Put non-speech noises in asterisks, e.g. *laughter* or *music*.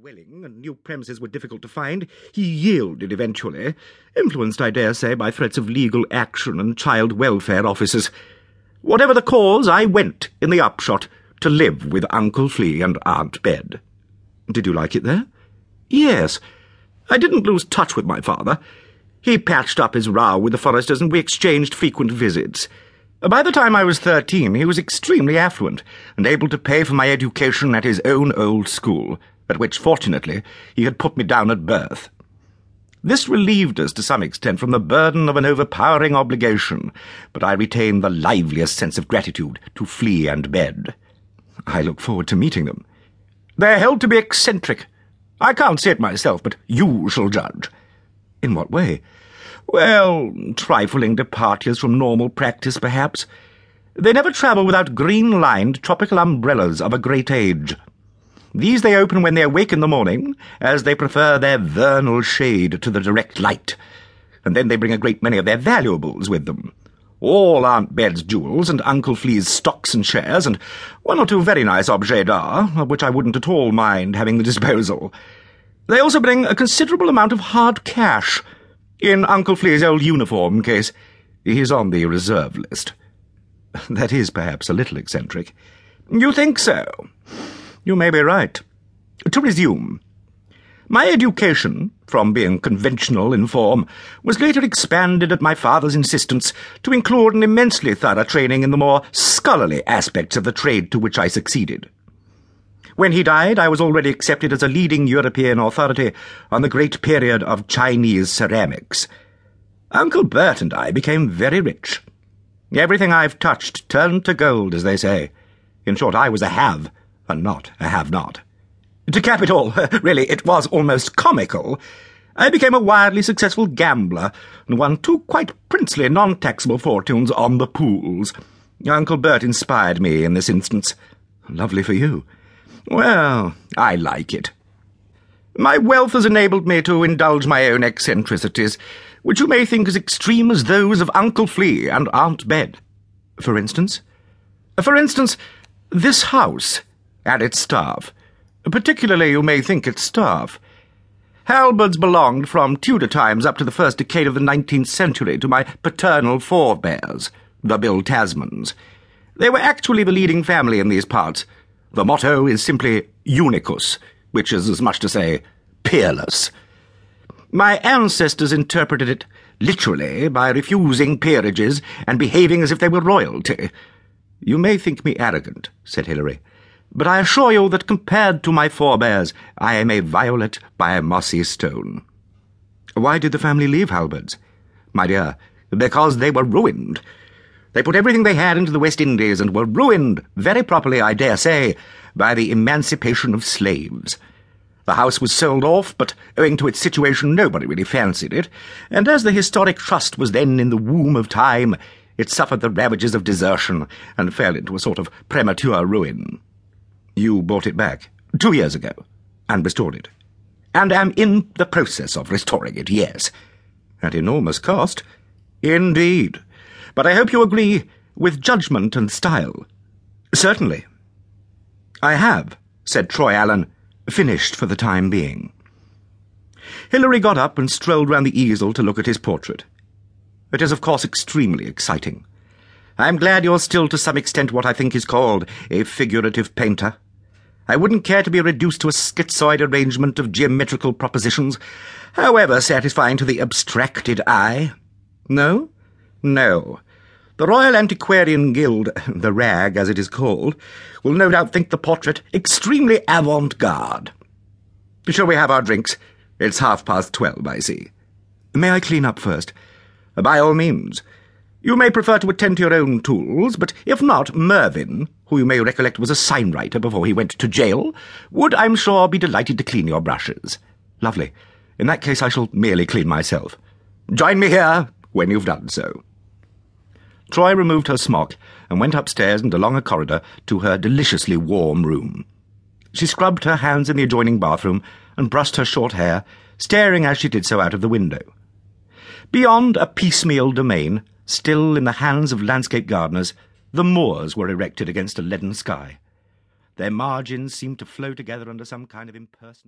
dwelling, and new premises were difficult to find, he yielded eventually, influenced, I dare say, by threats of legal action and child welfare officers. Whatever the cause, I went, in the upshot, to live with Uncle Flea and Aunt Bed. Did you like it there? Yes. I didn't lose touch with my father. He patched up his row with the Forresters, and we exchanged frequent visits. By the time I was thirteen, he was extremely affluent, and able to pay for my education at his own old school, at which, fortunately, he had put me down at birth. This relieved us to some extent from the burden of an overpowering obligation, but I retained the liveliest sense of gratitude to Flea and Bed. I look forward to meeting them. They're held to be eccentric. I can't say it myself, but you shall judge. In what way? Well, trifling departures from normal practice, perhaps. They never travel without green-lined tropical umbrellas of a great age. These they open when they awake in the morning, as they prefer their vernal shade to the direct light. And then they bring a great many of their valuables with them. All Aunt Bed's jewels, and Uncle Flea's stocks and shares, and one or two very nice objets d'art, of which I wouldn't at all mind having the disposal. They also bring a considerable amount of hard cash, in Uncle Flea's old uniform case. He's on the reserve list. *laughs* That is perhaps a little eccentric. You think so? You may be right. To resume. My education, from being conventional in form, was later expanded at my father's insistence to include an immensely thorough training in the more scholarly aspects of the trade to which I succeeded. When he died, I was already accepted as a leading European authority on the great period of Chinese ceramics. Uncle Bert and I became very rich. Everything I've touched turned to gold, as they say. In short, I was a have, and not a have-not. To cap it all, *laughs* really, it was almost comical. I became a wildly successful gambler, and won two quite princely non-taxable fortunes on the pools. Uncle Bert inspired me in this instance. Lovely for you. Well, I like it. My wealth has enabled me to indulge my own eccentricities, which you may think as extreme as those of Uncle Flea and Aunt Bed. For instance? For instance, this house and its staff. Particularly, you may think its staff. Halberds belonged from Tudor times up to the first decade of the nineteenth century to my paternal forebears, the Bill Tasmans. They were actually the leading family in these parts, the motto is simply unicus, which is as much to say peerless. My ancestors interpreted it literally by refusing peerages and behaving as if they were royalty. You may think me arrogant, said Hilary, but I assure you that compared to my forebears, I am a violet by a mossy stone. Why did the family leave Halberds? My dear, because they were ruined. They put everything they had into the West Indies and were ruined, very properly, I dare say, by the emancipation of slaves. The house was sold off, but owing to its situation, nobody really fancied it, and as the historic trust was then in the womb of time, it suffered the ravages of desertion and fell into a sort of premature ruin. You bought it back two years ago and restored it, and am in the process of restoring it, yes. At enormous cost. Indeed but I hope you agree with judgment and style. Certainly. I have, said Troy Alleyn, finished for the time being. Hilary got up and strolled round the easel to look at his portrait. It is, of course, extremely exciting. I am glad you're still to some extent what I think is called a figurative painter. I wouldn't care to be reduced to a schizoid arrangement of geometrical propositions, however satisfying to the abstracted eye. No? No. The Royal Antiquarian Guild, *laughs* the RAG as it is called, will no doubt think the portrait extremely avant-garde. Shall we have our drinks? It's half past twelve, I see. May I clean up first? By all means. You may prefer to attend to your own tools, but if not, Mervyn, who you may recollect was a signwriter before he went to jail, would, I'm sure, be delighted to clean your brushes. Lovely. In that case, I shall merely clean myself. Join me here when you've done so. Troy removed her smock and went upstairs and along a corridor to her deliciously warm room. She scrubbed her hands in the adjoining bathroom and brushed her short hair, staring as she did so out of the window. Beyond a piecemeal domain, still in the hands of landscape gardeners, the moors were erected against a leaden sky. Their margins seemed to flow together under some kind of impersonal.